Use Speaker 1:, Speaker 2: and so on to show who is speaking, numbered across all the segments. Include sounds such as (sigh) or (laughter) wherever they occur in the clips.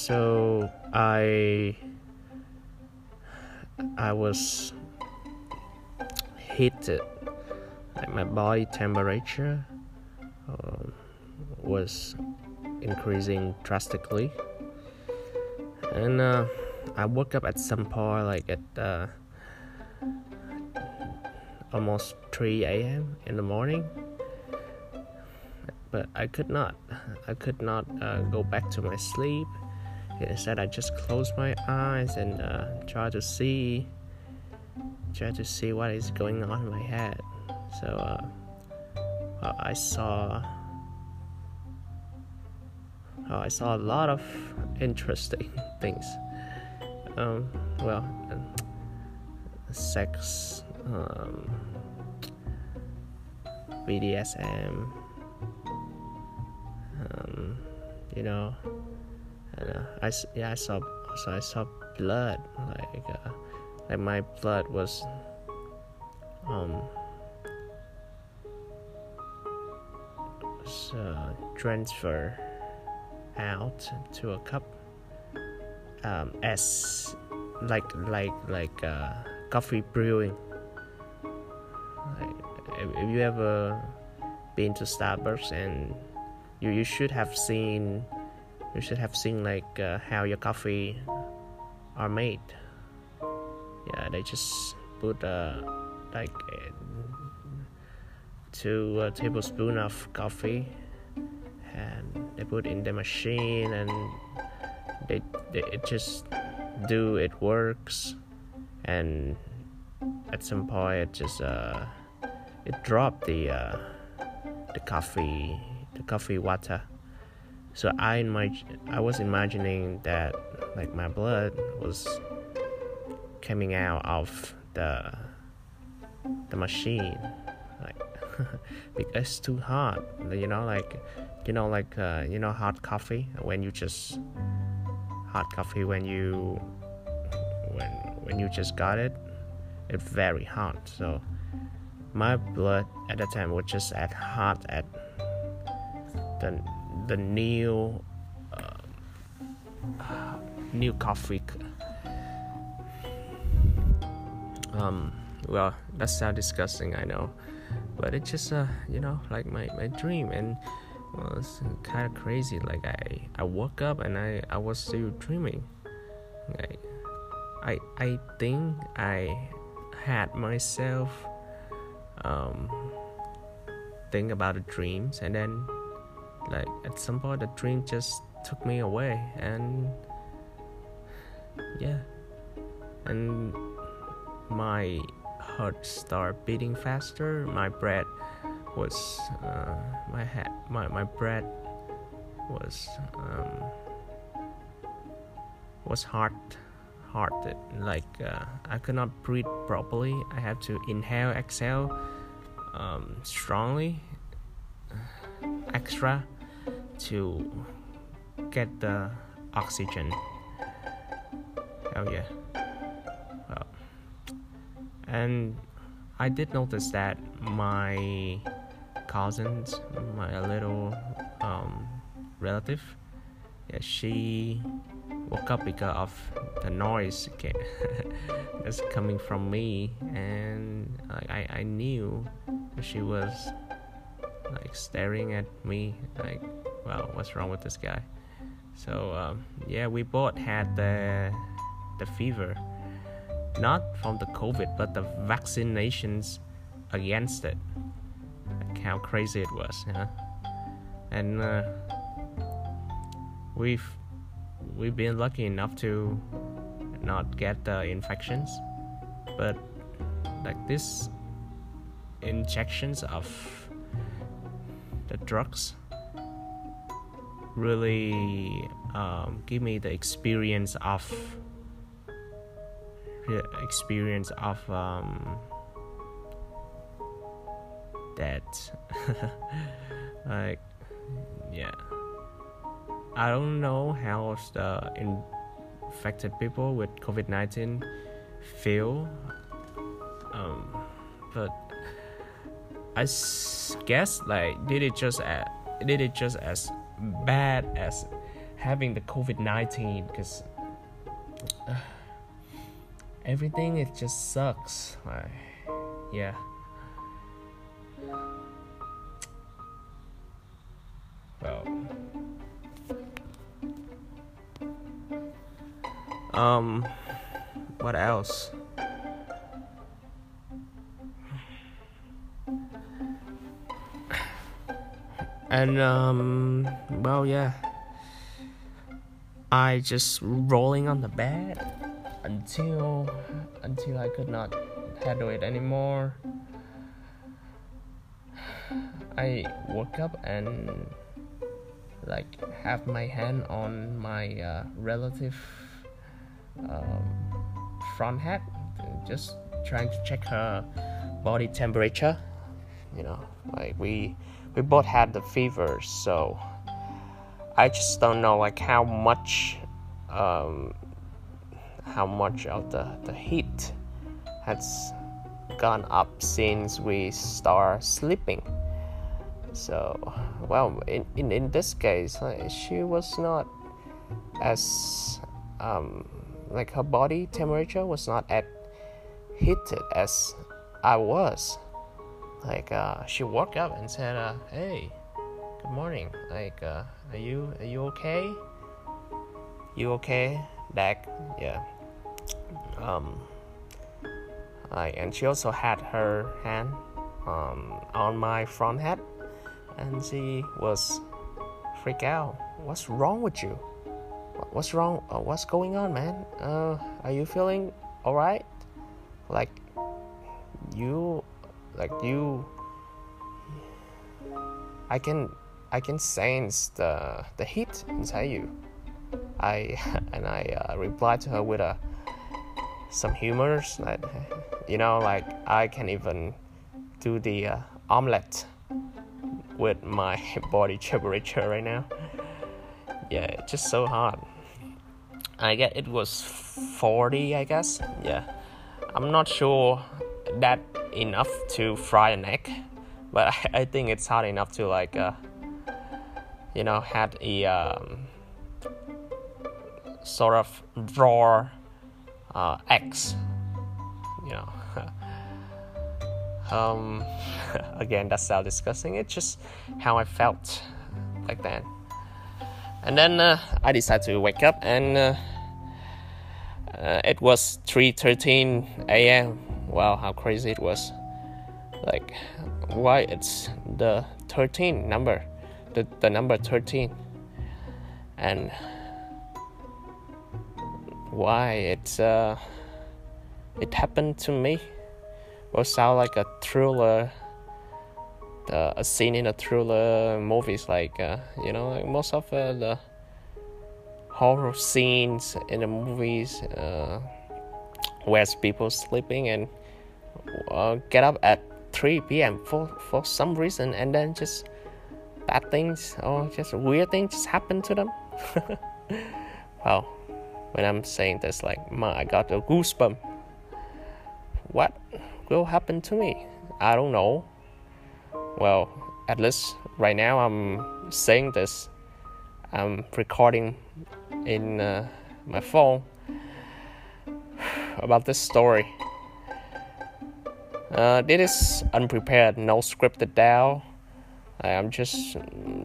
Speaker 1: so I I was heated. Like my body temperature um, was increasing drastically. And uh, I woke up at some point like at uh, almost 3 a.m. in the morning. But I could not. I could not uh, go back to my sleep instead I just closed my eyes and uh, try to see try to see what is going on in my head. So uh, I saw uh, I saw a lot of (laughs) interesting (laughs) things. Um, well sex um, BDSM um, you know and uh, I yeah I saw so I saw blood like uh, like my blood was um was uh, transfer out to a cup um, as like like like uh, coffee brewing. Like, if you ever been to Starbucks and you you should have seen you should have seen like uh, how your coffee are made. Yeah they just put uh, like two uh, tablespoon of coffee and they put in the machine and they, they it just do it works. And at some point it just uh it dropped the uh the coffee the coffee water so i imagine i was imagining that like my blood was coming out of the the machine like (laughs) because it's too hot. You know like you know like uh, you know hot coffee? When you just hot coffee when you when when you just got it it's very hot. So my blood at the time was just at hot at the the new uh, new coffee um well that sounds disgusting i know. But it's just uh you know like my, my dream and well it's kind of crazy. Like i i woke up and i i was still dreaming. Like i i think i had myself um think about the dreams and then like at some point the dream just took me away and yeah. And my heart started beating faster. My breath was uh, my head my, my breath was um, was hard hard like uh, I could not breathe properly. I had to inhale exhale um, strongly extra to get the oxygen. Oh yeah. Well and I did notice that my cousins my little um, relative yeah, she woke up because of the noise (laughs) that's coming from me and I, I knew she was like staring at me like well what's wrong with this guy? So um, yeah we both had the the fever. Not from the covid but the vaccinations against it. Like how crazy it was huh? and uh, we've we've been lucky enough to not get the infections. But like this injections of the drugs really um, give me the experience of the experience of um, that. (laughs) Like yeah. I don't know how the infected people with COVID 19 feel, um, but I guess like did it just as, did it just as bad as having the COVID nineteen because uh, (sighs) everything it just sucks. I, yeah. Well. Um, what else? And um, well, yeah. I just rolling on the bed until until I could not handle it anymore. I woke up and like have my hand on my uh, relative um, front head, just trying to check her body temperature. You know, like we we both had the fever, so I just don't know like how much um, how much of the, the heat has gone up since we start sleeping. So, well, in, in, in this case, she was not as um, like her body temperature was not as heated as I was. Like uh, she woke up and said, uh, "Hey, good morning. Like, uh, are you are you okay? You okay, Dad? Yeah. Um. Like, and she also had her hand um, on my front head, and she was freak out. What's wrong with you? What's wrong? Uh, what's going on, man? Uh, are you feeling alright? Like, you, like you. I can, I can sense the the heat inside you. I (laughs) and I uh, replied to her with a some humors that you know like I can even do the uh, omelette with my (laughs) body temperature right now. Yeah, it's just so hot. I get it was 40, I guess. Yeah, I'm not sure that enough to fry an egg, but I, (laughs) I think it's hot enough to like, uh, you know, had a um, sort of raw uh, eggs. You know. (laughs) um, (laughs) again, that's how disgusting. It's just how I felt back then. And then uh, I decided to wake up, and uh, uh, it was 3:13 a.m. Wow, how crazy it was! Like, why it's the 13 number, the the number 13, and why it's uh, it happened to me. Will sound like a thriller a scene in a thriller movies like uh, you know like most of uh, the horror scenes in the movies uh, where people sleeping and uh, get up at 3 p.m. for for some reason and then just bad things or just weird things just happen to them (laughs) well when i'm saying this like my i got a goosebump what will happen to me i don't know well, at least right now I'm saying this. I'm recording in uh, my phone (sighs) about this story. Uh, this is unprepared, no scripted down. I'm just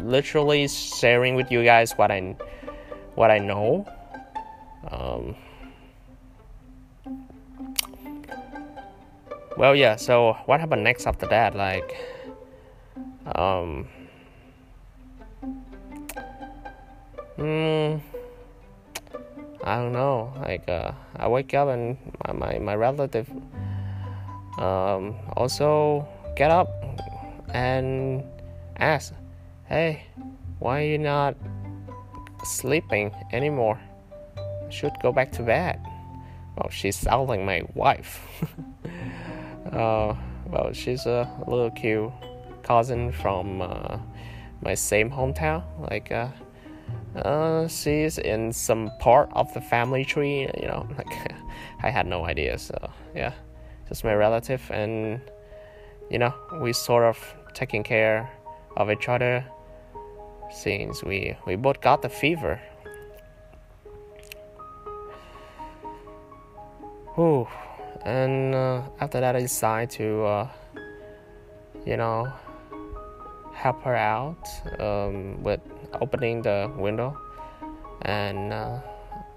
Speaker 1: literally sharing with you guys what I what I know. Um, well, yeah. So what happened next after that? Like um, mm, I don't know. Like uh, I wake up and my my, my relative um, also get up and ask, "Hey, why are you not sleeping anymore? should go back to bed." Well, she's sounding my wife. (laughs) uh, well, she's a little cute cousin from uh, my same hometown. Like, uh, uh, she's in some part of the family tree. You know, (laughs) like I had no idea. So yeah, just my relative, and you know, we sort of taking care of each other since we we both got the fever. Whew. And uh, after that, I decided to, uh, you know, help her out um, with opening the window and uh,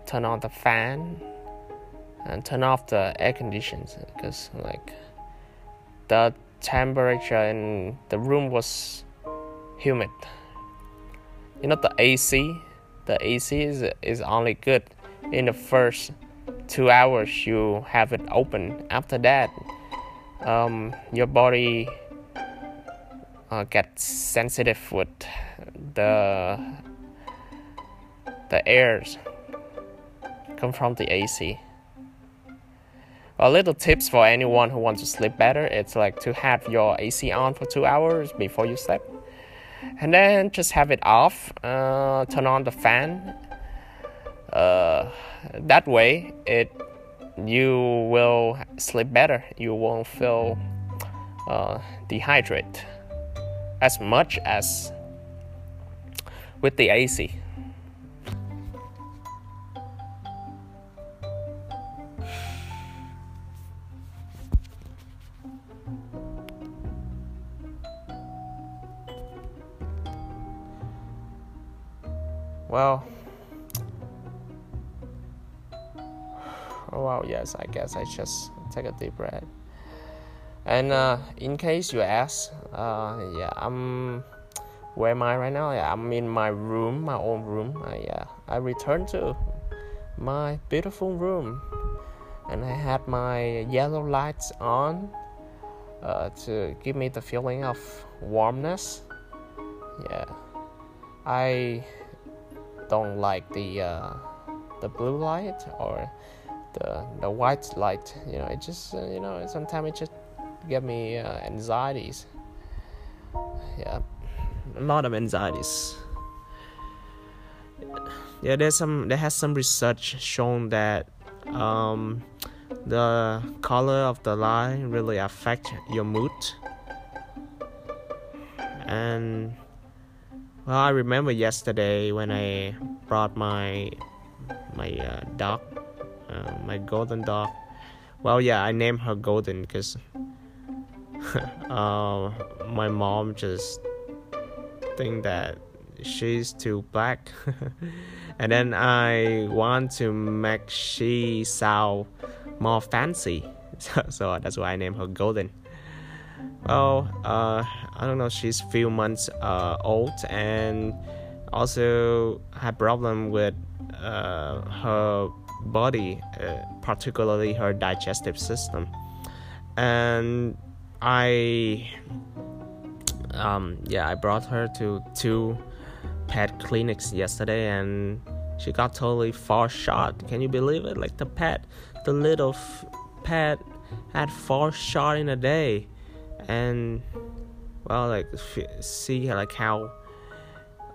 Speaker 1: turn on the fan and turn off the air conditions because like the temperature in the room was humid. You know the AC, the AC is is only good in the first two hours you have it open. After that, um, your body uh, gets sensitive with the the airs come from the AC. A little tips for anyone who wants to sleep better. It's like to have your AC on for two hours before you sleep, and then just have it off. Uh, turn on the fan. Uh, that way, it you will sleep better. You won't feel uh, dehydrated as much as with the AC. Well, oh wow, yes, I guess I just take a deep breath. And uh, in case you ask, uh, yeah, I'm where am I right now? Yeah, I'm in my room, my own room. I, yeah, I returned to my beautiful room, and I had my yellow lights on uh, to give me the feeling of warmness. Yeah, I don't like the uh, the blue light or the the white light. You know, it just uh, you know sometimes it just give me uh, anxieties. Yeah, a lot of anxieties. Yeah, there's some. There has some research shown that um, the color of the light really affect your mood. And well, I remember yesterday when I brought my my uh, dog, uh, my golden dog. Well, yeah, I named her Golden because (laughs) uh, my mom just think that she's too black (laughs) and then i want to make she sound more fancy. (laughs) So, so that's why i named her golden. Well uh, i don't know she's few months uh, old and also had problem with uh, her body uh, particularly her digestive system. And I um yeah I brought her to two pet clinics yesterday and she got totally far shot. Can you believe it? Like the pet, the little f- pet had far shot in a day, and well, like f- see like how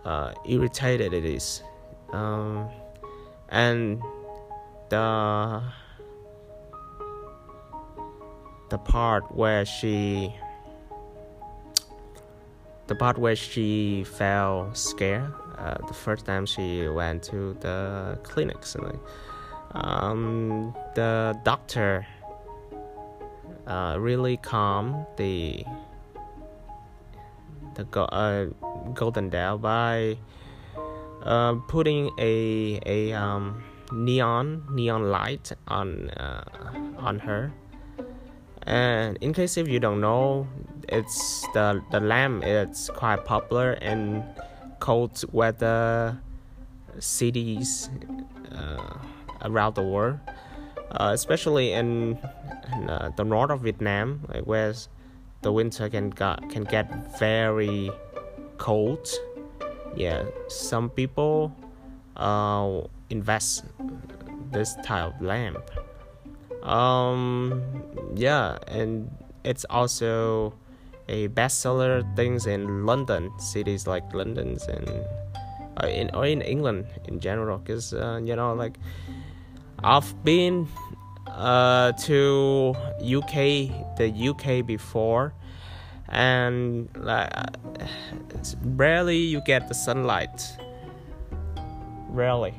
Speaker 1: uh, irritated it is, um, and the the part where she the part where she felt scared uh, the first time she went to the clinics like, um, the doctor uh, really calmed the the go- uh, golden dale by uh, putting a a um, neon neon light on uh, on her. And in case if you don't know it's the the lamp it's quite popular in cold weather cities uh, around the world uh, especially in, in uh, the north of Vietnam like where the winter can got, can get very cold. Yeah some people uh, invest this type of lamp. Um, yeah, and it's also a bestseller things in London, cities like London's and uh, in or in England in general, because uh, you know like I've been uh, to UK, the UK before, and like rarely you get the sunlight. Rarely